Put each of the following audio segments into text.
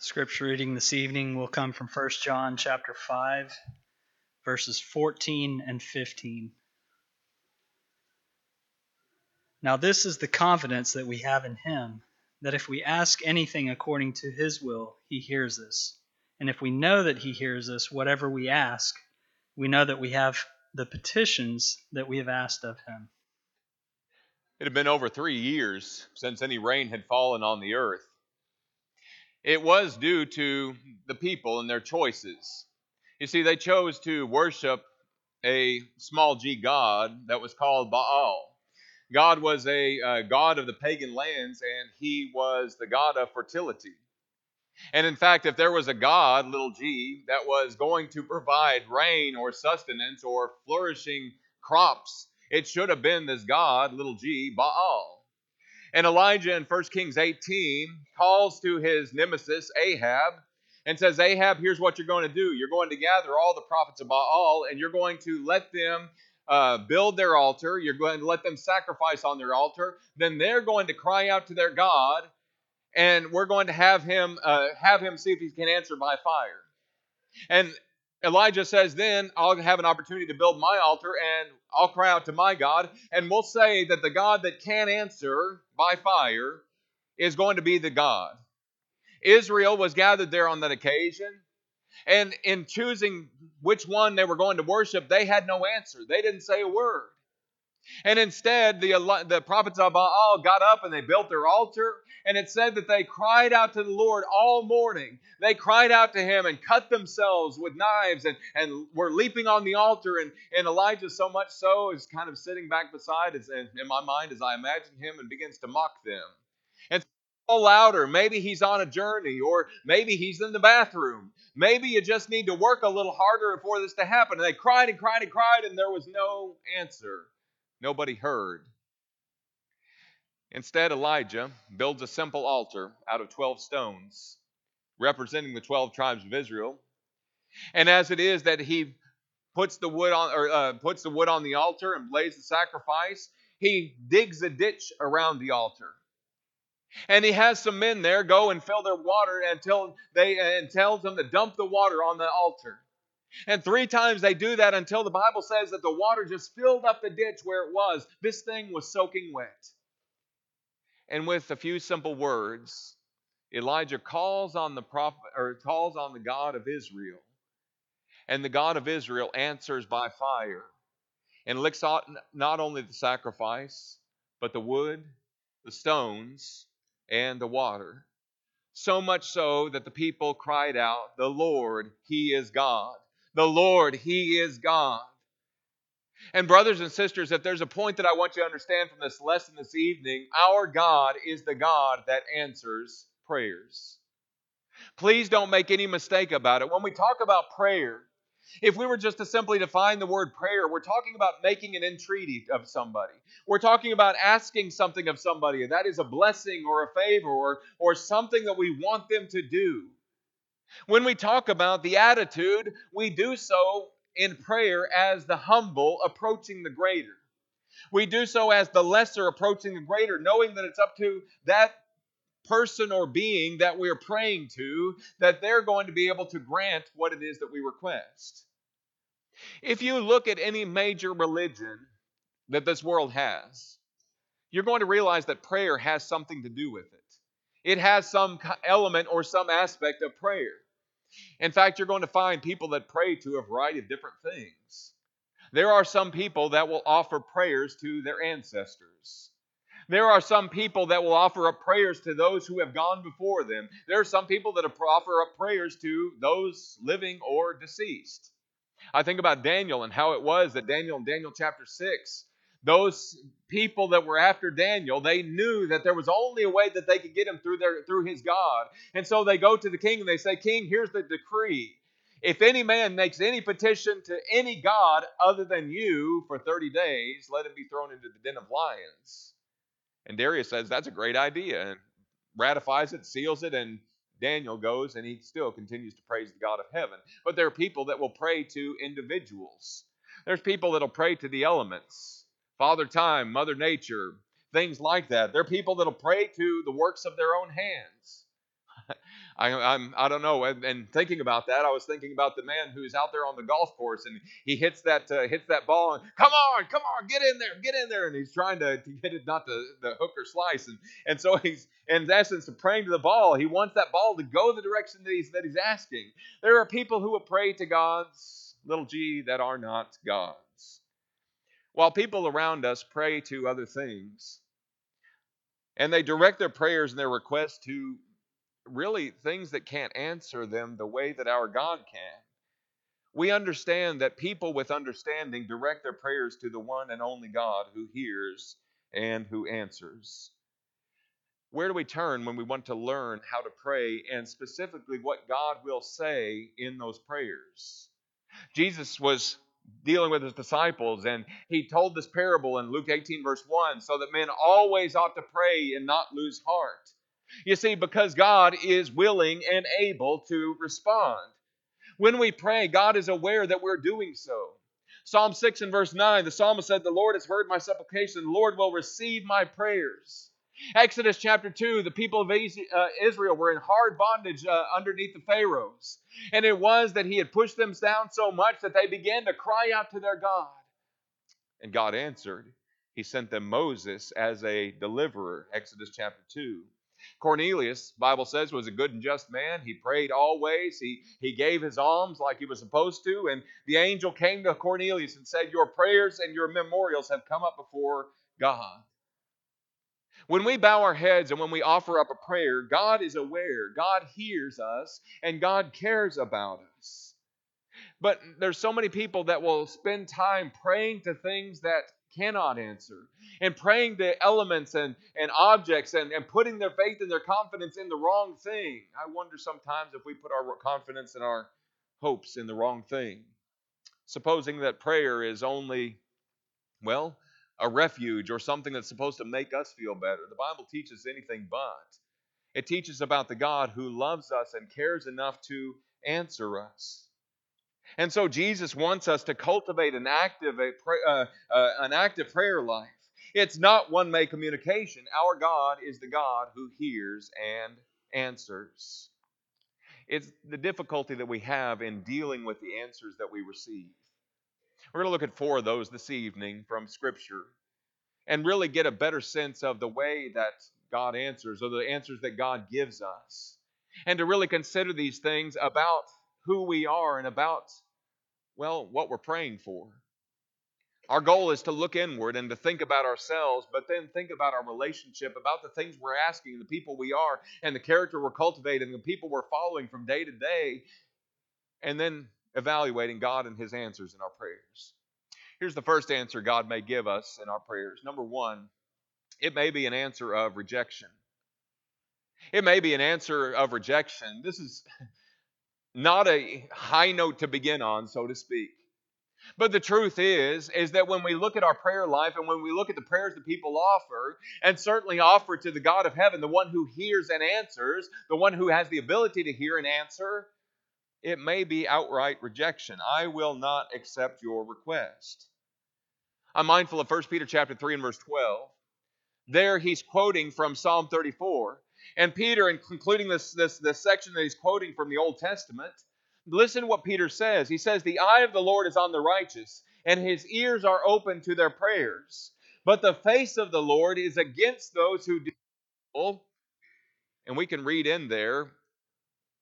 Scripture reading this evening will come from 1 John chapter 5 verses 14 and 15. Now this is the confidence that we have in him that if we ask anything according to his will, he hears us. And if we know that he hears us whatever we ask, we know that we have the petitions that we have asked of him. It had been over 3 years since any rain had fallen on the earth it was due to the people and their choices. You see, they chose to worship a small g god that was called Baal. God was a uh, god of the pagan lands, and he was the god of fertility. And in fact, if there was a god, little g, that was going to provide rain or sustenance or flourishing crops, it should have been this god, little g, Baal. And Elijah in 1 Kings 18 calls to his nemesis, Ahab, and says, Ahab, here's what you're going to do. You're going to gather all the prophets of Baal, and you're going to let them uh, build their altar. You're going to let them sacrifice on their altar. Then they're going to cry out to their God, and we're going to have him uh, have him see if he can answer by fire. And Elijah says, Then I'll have an opportunity to build my altar and I'll cry out to my God. And we'll say that the God that can answer by fire is going to be the God. Israel was gathered there on that occasion. And in choosing which one they were going to worship, they had no answer. They didn't say a word. And instead, the, the prophets of Baal got up and they built their altar. And it said that they cried out to the Lord all morning. They cried out to him and cut themselves with knives and, and were leaping on the altar. And, and Elijah, so much so, is kind of sitting back beside as, in my mind as I imagine him and begins to mock them. And all louder. Maybe he's on a journey, or maybe he's in the bathroom. Maybe you just need to work a little harder for this to happen. And they cried and cried and cried, and there was no answer. Nobody heard. Instead, Elijah builds a simple altar out of 12 stones, representing the 12 tribes of Israel. And as it is that he puts the wood on or uh, puts the wood on the altar and lays the sacrifice, he digs a ditch around the altar. And he has some men there go and fill their water until they and tells them to dump the water on the altar. And three times they do that until the Bible says that the water just filled up the ditch where it was. This thing was soaking wet. And with a few simple words, Elijah calls on the prophet or calls on the God of Israel. And the God of Israel answers by fire and licks out not only the sacrifice, but the wood, the stones, and the water. So much so that the people cried out, The Lord, He is God. The Lord, He is God. And, brothers and sisters, if there's a point that I want you to understand from this lesson this evening, our God is the God that answers prayers. Please don't make any mistake about it. When we talk about prayer, if we were just to simply define the word prayer, we're talking about making an entreaty of somebody. We're talking about asking something of somebody. And that is a blessing or a favor or, or something that we want them to do. When we talk about the attitude, we do so in prayer as the humble approaching the greater. We do so as the lesser approaching the greater, knowing that it's up to that person or being that we're praying to that they're going to be able to grant what it is that we request. If you look at any major religion that this world has, you're going to realize that prayer has something to do with it. It has some element or some aspect of prayer. In fact, you're going to find people that pray to a variety of different things. There are some people that will offer prayers to their ancestors. There are some people that will offer up prayers to those who have gone before them. There are some people that offer up prayers to those living or deceased. I think about Daniel and how it was that Daniel in Daniel chapter 6 those people that were after Daniel, they knew that there was only a way that they could get him through their through his God. And so they go to the king and they say, "King, here's the decree. If any man makes any petition to any god other than you for 30 days, let him be thrown into the den of lions." And Darius says, "That's a great idea." And ratifies it, seals it, and Daniel goes and he still continues to praise the God of heaven. But there are people that will pray to individuals. There's people that'll pray to the elements. Father Time, Mother Nature, things like that. They're people that'll pray to the works of their own hands. I, I'm, I don't know. And, and, thinking about that, I was thinking about the man who's out there on the golf course and he hits that uh, hits that ball and come on, come on, get in there, get in there, and he's trying to, to get it not the, the hook or slice, and and so he's in essence praying to the ball. He wants that ball to go the direction that he's that he's asking. There are people who will pray to gods, little g, that are not gods, while people around us pray to other things. And they direct their prayers and their requests to really things that can't answer them the way that our God can. We understand that people with understanding direct their prayers to the one and only God who hears and who answers. Where do we turn when we want to learn how to pray and specifically what God will say in those prayers? Jesus was dealing with his disciples and he told this parable in Luke 18, verse 1 so that men always ought to pray and not lose heart. You see, because God is willing and able to respond. When we pray, God is aware that we're doing so. Psalm 6 and verse 9, the psalmist said, The Lord has heard my supplication, the Lord will receive my prayers. Exodus chapter 2, the people of uh, Israel were in hard bondage uh, underneath the Pharaohs. And it was that he had pushed them down so much that they began to cry out to their God. And God answered. He sent them Moses as a deliverer, Exodus chapter 2. Cornelius, Bible says, was a good and just man. He prayed always. He, he gave his alms like he was supposed to. And the angel came to Cornelius and said, Your prayers and your memorials have come up before God. When we bow our heads and when we offer up a prayer, God is aware, God hears us, and God cares about us. But there's so many people that will spend time praying to things that cannot answer and praying to elements and, and objects and, and putting their faith and their confidence in the wrong thing. I wonder sometimes if we put our confidence and our hopes in the wrong thing. Supposing that prayer is only, well, a refuge or something that's supposed to make us feel better. The Bible teaches anything but. It teaches about the God who loves us and cares enough to answer us. And so Jesus wants us to cultivate an active, uh, uh, an active prayer life. It's not one way communication. Our God is the God who hears and answers. It's the difficulty that we have in dealing with the answers that we receive. We're going to look at four of those this evening from Scripture and really get a better sense of the way that God answers or the answers that God gives us. And to really consider these things about who we are and about well, what we're praying for. Our goal is to look inward and to think about ourselves, but then think about our relationship, about the things we're asking, the people we are, and the character we're cultivating, the people we're following from day to day, and then evaluating God and His answers in our prayers. Here's the first answer God may give us in our prayers. Number one, it may be an answer of rejection. It may be an answer of rejection. This is not a high note to begin on, so to speak. But the truth is, is that when we look at our prayer life and when we look at the prayers that people offer, and certainly offer to the God of heaven, the one who hears and answers, the one who has the ability to hear and answer, it may be outright rejection. I will not accept your request. I'm mindful of 1 Peter chapter 3 and verse 12. There he's quoting from Psalm 34. And Peter, in concluding this, this, this section that he's quoting from the Old Testament, listen what Peter says. He says, The eye of the Lord is on the righteous, and his ears are open to their prayers. But the face of the Lord is against those who do evil. And we can read in there,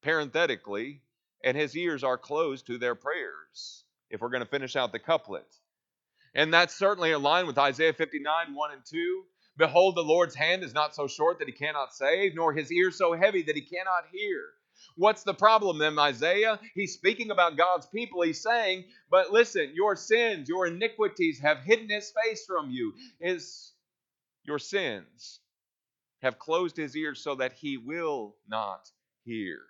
parenthetically, and his ears are closed to their prayers, if we're going to finish out the couplet. And that's certainly aligned with Isaiah 59 1 and 2. Behold, the Lord's hand is not so short that he cannot save, nor his ear so heavy that he cannot hear. What's the problem then, Isaiah? He's speaking about God's people. He's saying, But listen, your sins, your iniquities have hidden his face from you. His, your sins have closed his ears so that he will not hear.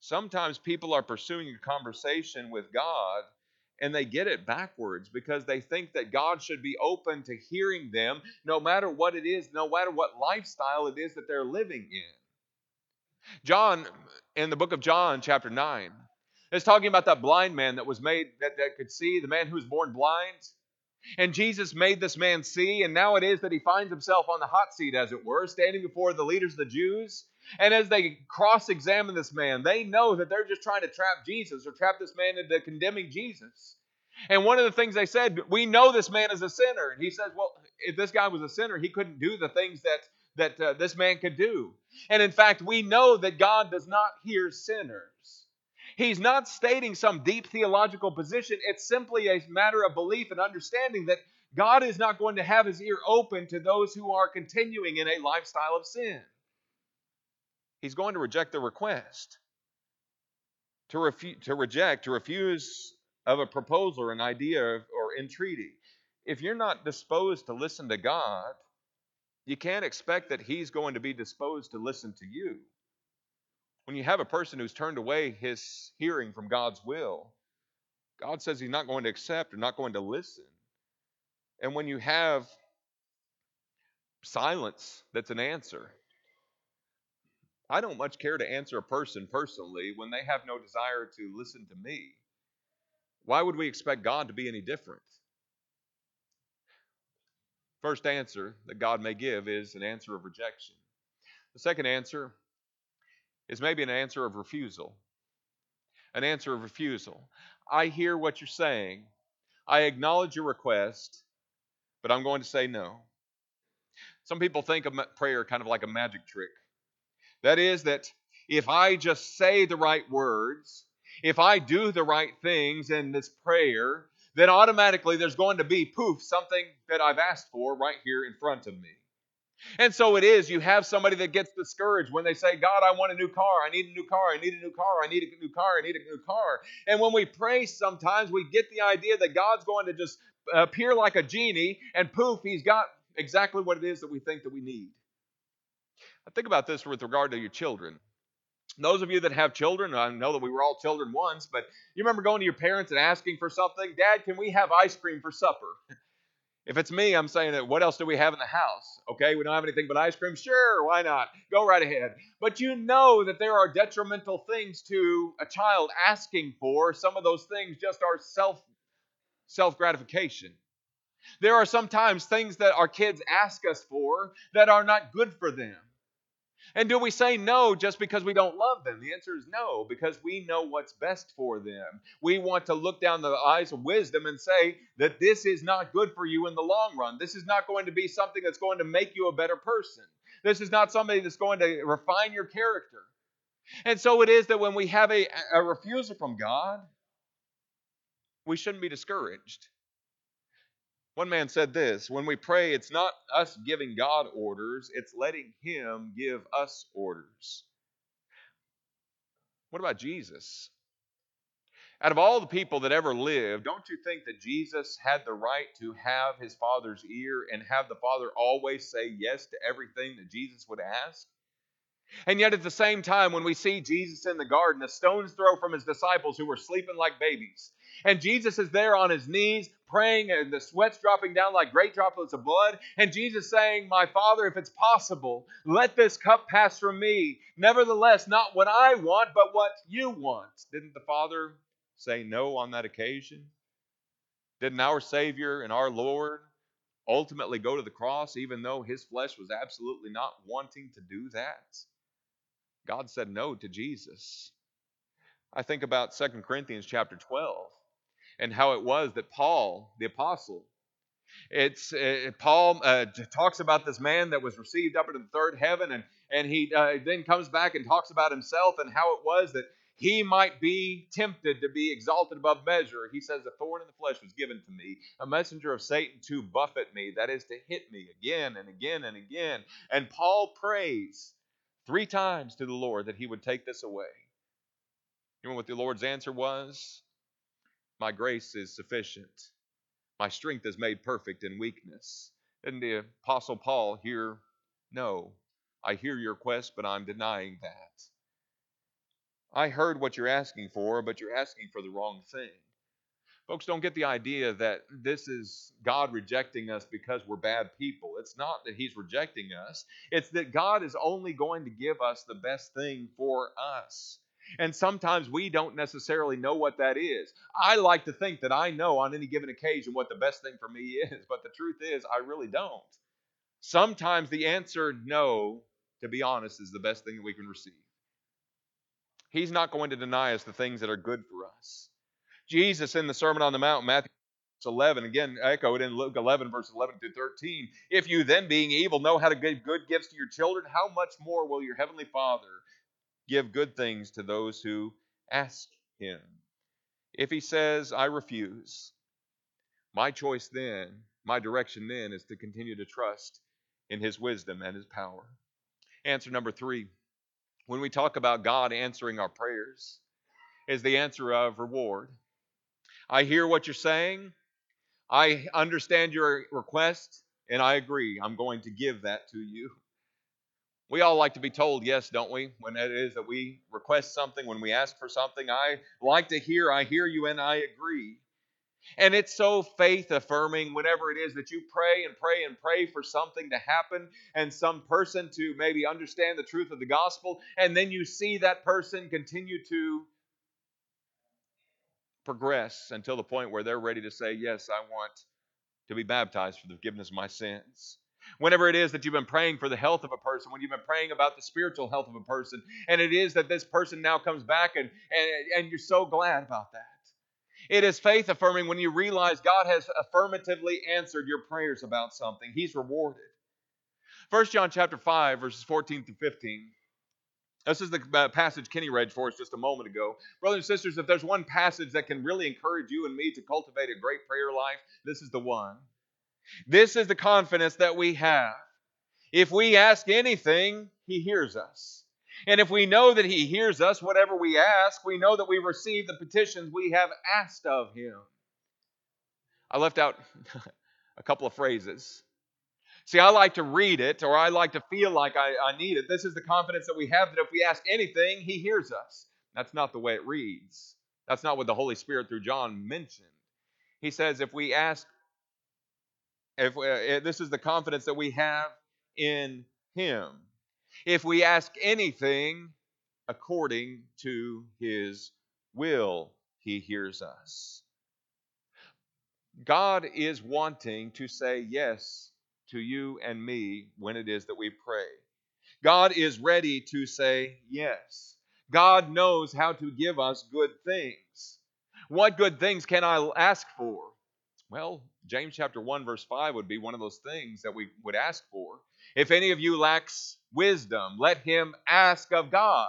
Sometimes people are pursuing a conversation with God and they get it backwards because they think that God should be open to hearing them no matter what it is, no matter what lifestyle it is that they're living in. John, in the book of John, chapter 9, is talking about that blind man that was made, that, that could see, the man who was born blind. And Jesus made this man see, and now it is that he finds himself on the hot seat, as it were, standing before the leaders of the Jews. And as they cross examine this man, they know that they're just trying to trap Jesus or trap this man into condemning Jesus. And one of the things they said, we know this man is a sinner. And he says, well, if this guy was a sinner, he couldn't do the things that that uh, this man could do. And in fact, we know that God does not hear sinners. He's not stating some deep theological position. It's simply a matter of belief and understanding that God is not going to have his ear open to those who are continuing in a lifestyle of sin. He's going to reject the request. To, refu- to reject, to refuse of a proposal or an idea or entreaty. If you're not disposed to listen to God, you can't expect that He's going to be disposed to listen to you. When you have a person who's turned away his hearing from God's will, God says He's not going to accept or not going to listen. And when you have silence that's an answer, I don't much care to answer a person personally when they have no desire to listen to me. Why would we expect God to be any different? First answer that God may give is an answer of rejection. The second answer is maybe an answer of refusal. An answer of refusal. I hear what you're saying. I acknowledge your request, but I'm going to say no. Some people think of prayer kind of like a magic trick. That is, that if I just say the right words, if I do the right things in this prayer, then automatically there's going to be poof, something that I've asked for right here in front of me. And so it is, you have somebody that gets discouraged when they say, God, I want a new car. I need a new car. I need a new car. I need a new car. I need a new car. And when we pray, sometimes we get the idea that God's going to just appear like a genie and poof, he's got exactly what it is that we think that we need. Think about this with regard to your children. Those of you that have children, I know that we were all children once, but you remember going to your parents and asking for something? Dad, can we have ice cream for supper? If it's me, I'm saying that what else do we have in the house? Okay, we don't have anything but ice cream. Sure, why not? Go right ahead. But you know that there are detrimental things to a child asking for. Some of those things just are self self gratification. There are sometimes things that our kids ask us for that are not good for them. And do we say no just because we don't love them? The answer is no, because we know what's best for them. We want to look down the eyes of wisdom and say that this is not good for you in the long run. This is not going to be something that's going to make you a better person. This is not somebody that's going to refine your character. And so it is that when we have a, a refusal from God, we shouldn't be discouraged. One man said this when we pray, it's not us giving God orders, it's letting Him give us orders. What about Jesus? Out of all the people that ever lived, don't you think that Jesus had the right to have his Father's ear and have the Father always say yes to everything that Jesus would ask? And yet, at the same time, when we see Jesus in the garden, a stone's throw from his disciples who were sleeping like babies, and Jesus is there on his knees praying, and the sweat's dropping down like great droplets of blood. And Jesus saying, My Father, if it's possible, let this cup pass from me. Nevertheless, not what I want, but what you want. Didn't the Father say no on that occasion? Didn't our Savior and our Lord ultimately go to the cross, even though his flesh was absolutely not wanting to do that? God said no to Jesus. I think about 2 Corinthians chapter 12 and how it was that Paul, the apostle, it's uh, Paul uh, talks about this man that was received up into the third heaven, and and he uh, then comes back and talks about himself and how it was that he might be tempted to be exalted above measure. He says, "A thorn in the flesh was given to me, a messenger of Satan to buffet me, that is to hit me again and again and again." And Paul prays three times to the Lord that he would take this away. You know what the Lord's answer was? My grace is sufficient. My strength is made perfect in weakness. And the Apostle Paul here, no, I hear your quest, but I'm denying that. I heard what you're asking for, but you're asking for the wrong thing. Folks, don't get the idea that this is God rejecting us because we're bad people. It's not that He's rejecting us, it's that God is only going to give us the best thing for us. And sometimes we don't necessarily know what that is. I like to think that I know on any given occasion what the best thing for me is, but the truth is, I really don't. Sometimes the answer no to be honest, is the best thing that we can receive. He's not going to deny us the things that are good for us. Jesus in the Sermon on the Mount, Matthew 11, again echoed in Luke 11, verse 11 through 13. If you then, being evil, know how to give good gifts to your children, how much more will your heavenly Father give good things to those who ask him? If he says, I refuse, my choice then, my direction then, is to continue to trust in his wisdom and his power. Answer number three when we talk about God answering our prayers, is the answer of reward. I hear what you're saying. I understand your request, and I agree. I'm going to give that to you. We all like to be told yes, don't we? When it is that we request something, when we ask for something, I like to hear, I hear you, and I agree. And it's so faith affirming whenever it is that you pray and pray and pray for something to happen and some person to maybe understand the truth of the gospel, and then you see that person continue to progress until the point where they're ready to say, Yes, I want to be baptized for the forgiveness of my sins. Whenever it is that you've been praying for the health of a person, when you've been praying about the spiritual health of a person, and it is that this person now comes back and, and, and you're so glad about that. It is faith affirming when you realize God has affirmatively answered your prayers about something. He's rewarded. 1 John chapter 5, verses 14 through 15. This is the uh, passage Kenny read for us just a moment ago. Brothers and sisters, if there's one passage that can really encourage you and me to cultivate a great prayer life, this is the one. This is the confidence that we have. If we ask anything, He hears us. And if we know that He hears us, whatever we ask, we know that we receive the petitions we have asked of Him. I left out a couple of phrases. See, I like to read it, or I like to feel like I, I need it. This is the confidence that we have that if we ask anything, He hears us. That's not the way it reads. That's not what the Holy Spirit through John mentioned. He says, if we ask, if, uh, if this is the confidence that we have in Him. If we ask anything according to his will, he hears us. God is wanting to say yes to you and me when it is that we pray. God is ready to say yes. God knows how to give us good things. What good things can I ask for? Well, James chapter 1 verse 5 would be one of those things that we would ask for. If any of you lacks wisdom, let him ask of God.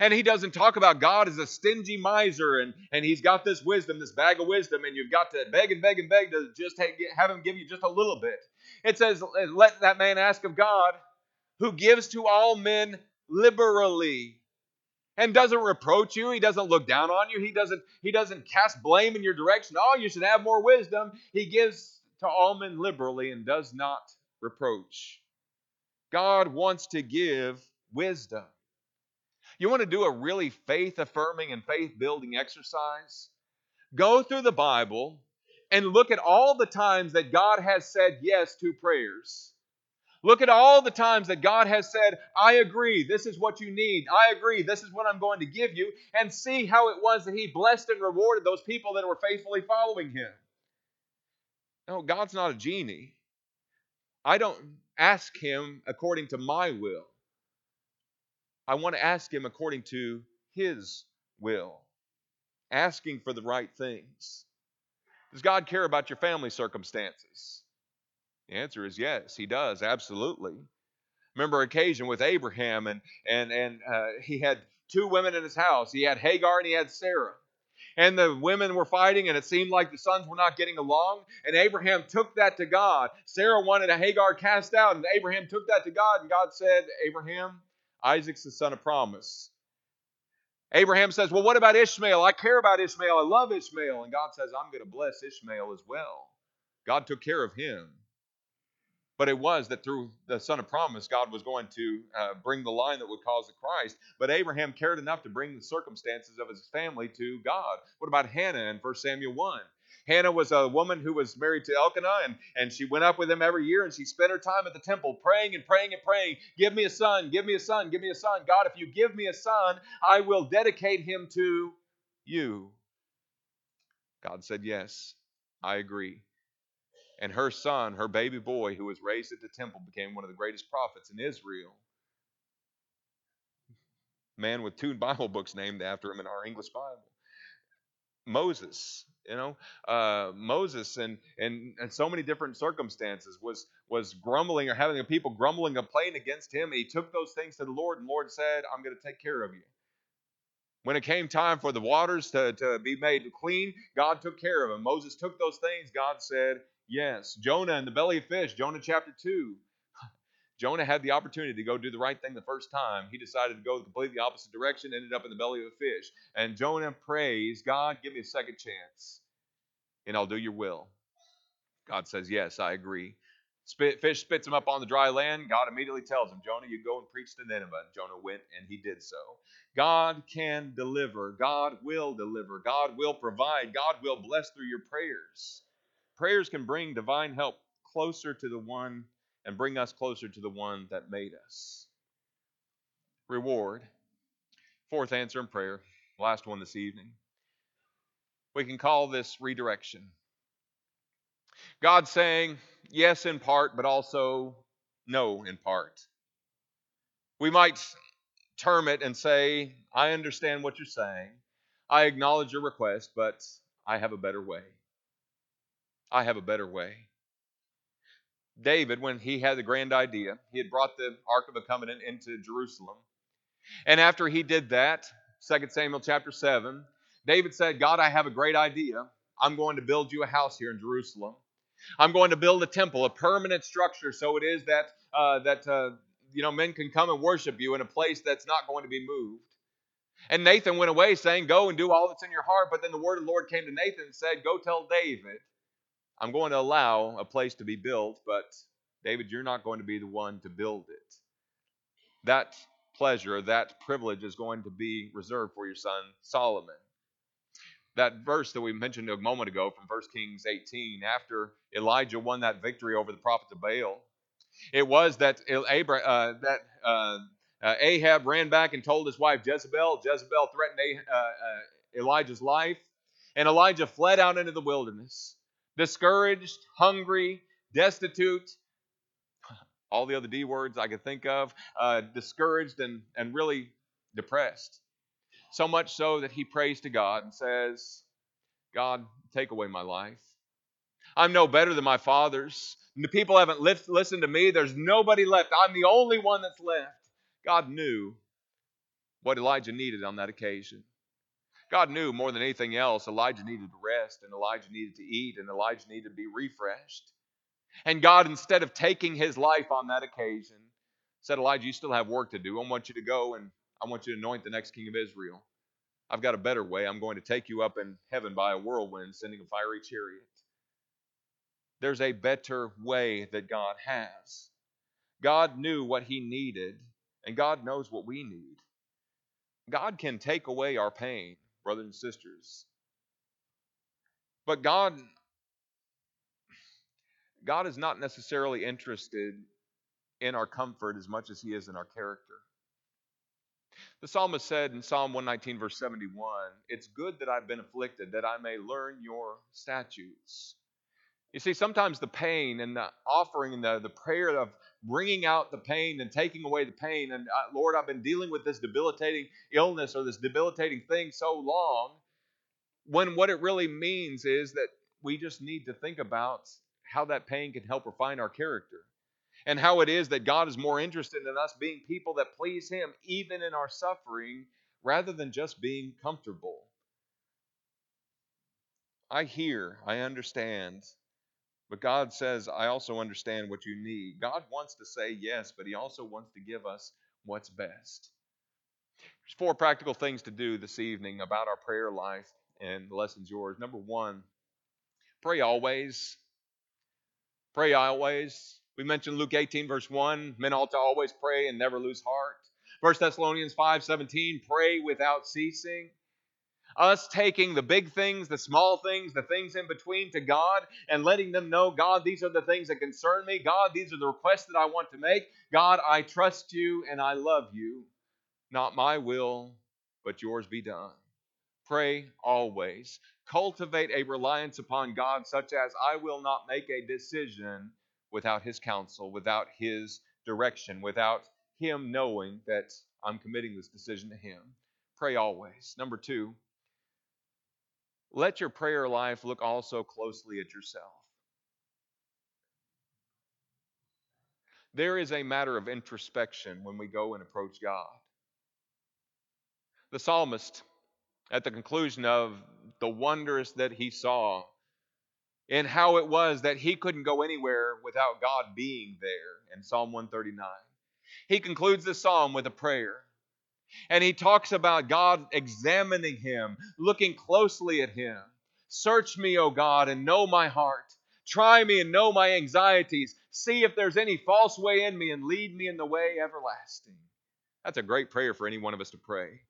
And he doesn't talk about God as a stingy miser and, and he's got this wisdom, this bag of wisdom, and you've got to beg and beg and beg to just have him give you just a little bit. It says, let that man ask of God who gives to all men liberally and doesn't reproach you he doesn't look down on you he doesn't he doesn't cast blame in your direction oh you should have more wisdom he gives to all men liberally and does not reproach God wants to give wisdom. You want to do a really faith affirming and faith building exercise? Go through the Bible and look at all the times that God has said yes to prayers. Look at all the times that God has said, I agree, this is what you need. I agree, this is what I'm going to give you. And see how it was that He blessed and rewarded those people that were faithfully following Him. No, God's not a genie. I don't ask Him according to my will. I want to ask Him according to His will, asking for the right things. Does God care about your family circumstances? The answer is yes, He does, absolutely. Remember occasion with Abraham, and and and uh, he had two women in his house. He had Hagar and he had Sarah and the women were fighting, and it seemed like the sons were not getting along. And Abraham took that to God. Sarah wanted a Hagar cast out, and Abraham took that to God, and God said, Abraham, Isaac's the son of promise. Abraham says, Well, what about Ishmael? I care about Ishmael. I love Ishmael. And God says, I'm going to bless Ishmael as well. God took care of him. But it was that through the son of promise, God was going to uh, bring the line that would cause the Christ. But Abraham cared enough to bring the circumstances of his family to God. What about Hannah in 1 Samuel 1? Hannah was a woman who was married to Elkanah, and, and she went up with him every year, and she spent her time at the temple praying and praying and praying. Give me a son, give me a son, give me a son. God, if you give me a son, I will dedicate him to you. God said, Yes, I agree. And her son, her baby boy, who was raised at the temple, became one of the greatest prophets in Israel. man with two Bible books named after him in our English Bible. Moses, you know, uh, Moses and, and and so many different circumstances was was grumbling or having the people grumbling, complaining against him. He took those things to the Lord, and the Lord said, "I'm going to take care of you." When it came time for the waters to, to be made clean, God took care of him. Moses took those things. God said, Yes. Jonah in the belly of fish, Jonah chapter 2. Jonah had the opportunity to go do the right thing the first time. He decided to go the completely opposite direction, ended up in the belly of a fish. And Jonah prays, God, give me a second chance, and I'll do your will. God says, Yes, I agree. Spit, fish spits him up on the dry land. God immediately tells him, Jonah, you go and preach to Nineveh. Jonah went and he did so. God can deliver. God will deliver. God will provide. God will bless through your prayers. Prayers can bring divine help closer to the one and bring us closer to the one that made us. Reward. Fourth answer in prayer, last one this evening. We can call this redirection. God saying yes in part, but also no in part. We might term it and say, I understand what you're saying. I acknowledge your request, but I have a better way. I have a better way. David, when he had the grand idea, he had brought the Ark of the Covenant into Jerusalem. And after he did that, 2 Samuel chapter 7, David said, God, I have a great idea. I'm going to build you a house here in Jerusalem. I'm going to build a temple, a permanent structure, so it is that uh, that uh, you know men can come and worship you in a place that's not going to be moved. And Nathan went away saying, "Go and do all that's in your heart." But then the word of the Lord came to Nathan and said, "Go tell David, I'm going to allow a place to be built, but David, you're not going to be the one to build it. That pleasure, that privilege is going to be reserved for your son Solomon." that verse that we mentioned a moment ago from 1 Kings 18, after Elijah won that victory over the prophets of Baal, it was that, Abra, uh, that uh, uh, Ahab ran back and told his wife Jezebel. Jezebel threatened uh, uh, Elijah's life, and Elijah fled out into the wilderness, discouraged, hungry, destitute, all the other D words I could think of, uh, discouraged and, and really depressed. So much so that he prays to God and says, God, take away my life. I'm no better than my fathers. The people haven't listened to me. There's nobody left. I'm the only one that's left. God knew what Elijah needed on that occasion. God knew more than anything else Elijah needed to rest, and Elijah needed to eat, and Elijah needed to be refreshed. And God, instead of taking his life on that occasion, said, Elijah, you still have work to do. I want you to go and I want you to anoint the next king of Israel. I've got a better way. I'm going to take you up in heaven by a whirlwind, sending a fiery chariot. There's a better way that God has. God knew what He needed, and God knows what we need. God can take away our pain, brothers and sisters. But God God is not necessarily interested in our comfort as much as he is in our character. The psalmist said in Psalm 119, verse 71, It's good that I've been afflicted, that I may learn your statutes. You see, sometimes the pain and the offering and the, the prayer of bringing out the pain and taking away the pain, and uh, Lord, I've been dealing with this debilitating illness or this debilitating thing so long, when what it really means is that we just need to think about how that pain can help refine our character and how it is that God is more interested in us being people that please Him, even in our suffering, rather than just being comfortable. I hear, I understand, but God says, I also understand what you need. God wants to say yes, but He also wants to give us what's best. There's four practical things to do this evening about our prayer life, and the lesson's yours. Number one, pray always. Pray always. We mentioned Luke 18, verse 1. Men ought to always pray and never lose heart. 1 Thessalonians 5, 17. Pray without ceasing. Us taking the big things, the small things, the things in between to God and letting them know, God, these are the things that concern me. God, these are the requests that I want to make. God, I trust you and I love you. Not my will, but yours be done. Pray always. Cultivate a reliance upon God, such as I will not make a decision without his counsel, without his direction, without him knowing that I'm committing this decision to Him. Pray always. Number two, let your prayer life look also closely at yourself. There is a matter of introspection when we go and approach God. The psalmist, at the conclusion of the wonders that he saw, and how it was that he couldn't go anywhere without God being there in Psalm 139. He concludes the psalm with a prayer. And he talks about God examining him, looking closely at him. Search me, O God, and know my heart. Try me and know my anxieties. See if there's any false way in me and lead me in the way everlasting. That's a great prayer for any one of us to pray.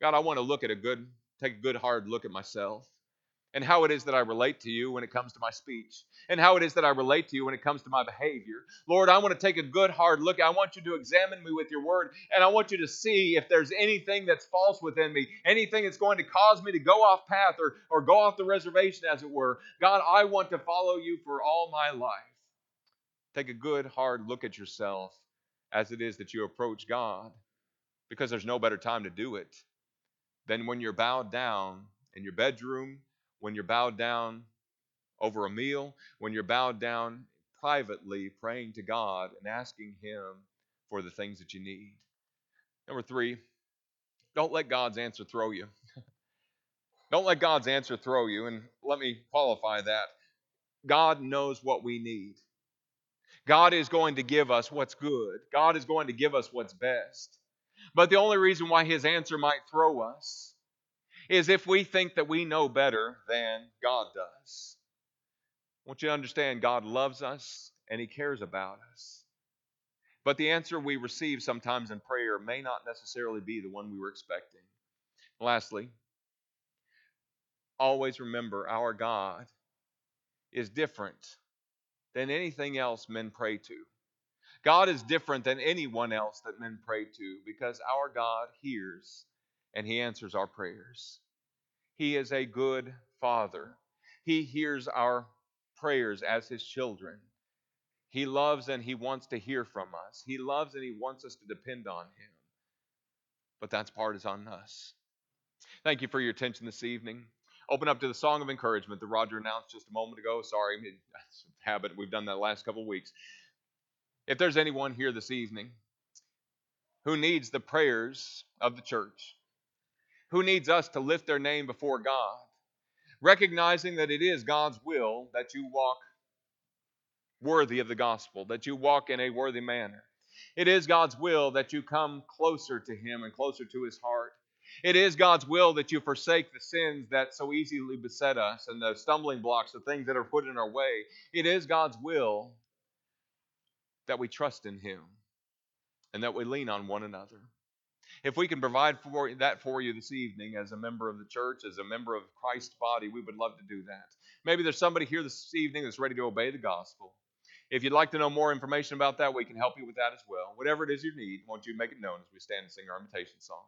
God, I want to look at a good, take a good hard look at myself and how it is that I relate to you when it comes to my speech, and how it is that I relate to you when it comes to my behavior. Lord, I want to take a good hard look. I want you to examine me with your word, and I want you to see if there's anything that's false within me, anything that's going to cause me to go off path or, or go off the reservation, as it were. God, I want to follow you for all my life. Take a good hard look at yourself as it is that you approach God, because there's no better time to do it than when you're bowed down in your bedroom when you're bowed down over a meal, when you're bowed down privately praying to God and asking Him for the things that you need. Number three, don't let God's answer throw you. don't let God's answer throw you. And let me qualify that. God knows what we need. God is going to give us what's good. God is going to give us what's best. But the only reason why his answer might throw us is if we think that we know better than God does. I want you to understand God loves us and He cares about us. But the answer we receive sometimes in prayer may not necessarily be the one we were expecting. Lastly, always remember our God is different than anything else men pray to. God is different than anyone else that men pray to because our God hears and He answers our prayers. He is a good Father. He hears our prayers as His children. He loves and He wants to hear from us. He loves and He wants us to depend on Him. But that's part is on us. Thank you for your attention this evening. Open up to the song of encouragement that Roger announced just a moment ago. Sorry, that's a habit. We've done that last couple of weeks. If there's anyone here this evening who needs the prayers of the church, who needs us to lift their name before God, recognizing that it is God's will that you walk worthy of the gospel, that you walk in a worthy manner. It is God's will that you come closer to Him and closer to His heart. It is God's will that you forsake the sins that so easily beset us and the stumbling blocks, the things that are put in our way. It is God's will that we trust in Him and that we lean on one another. If we can provide for that for you this evening as a member of the church, as a member of Christ's body, we would love to do that. Maybe there's somebody here this evening that's ready to obey the gospel. If you'd like to know more information about that, we can help you with that as well. Whatever it is you need, won't you make it known as we stand and sing our invitation song?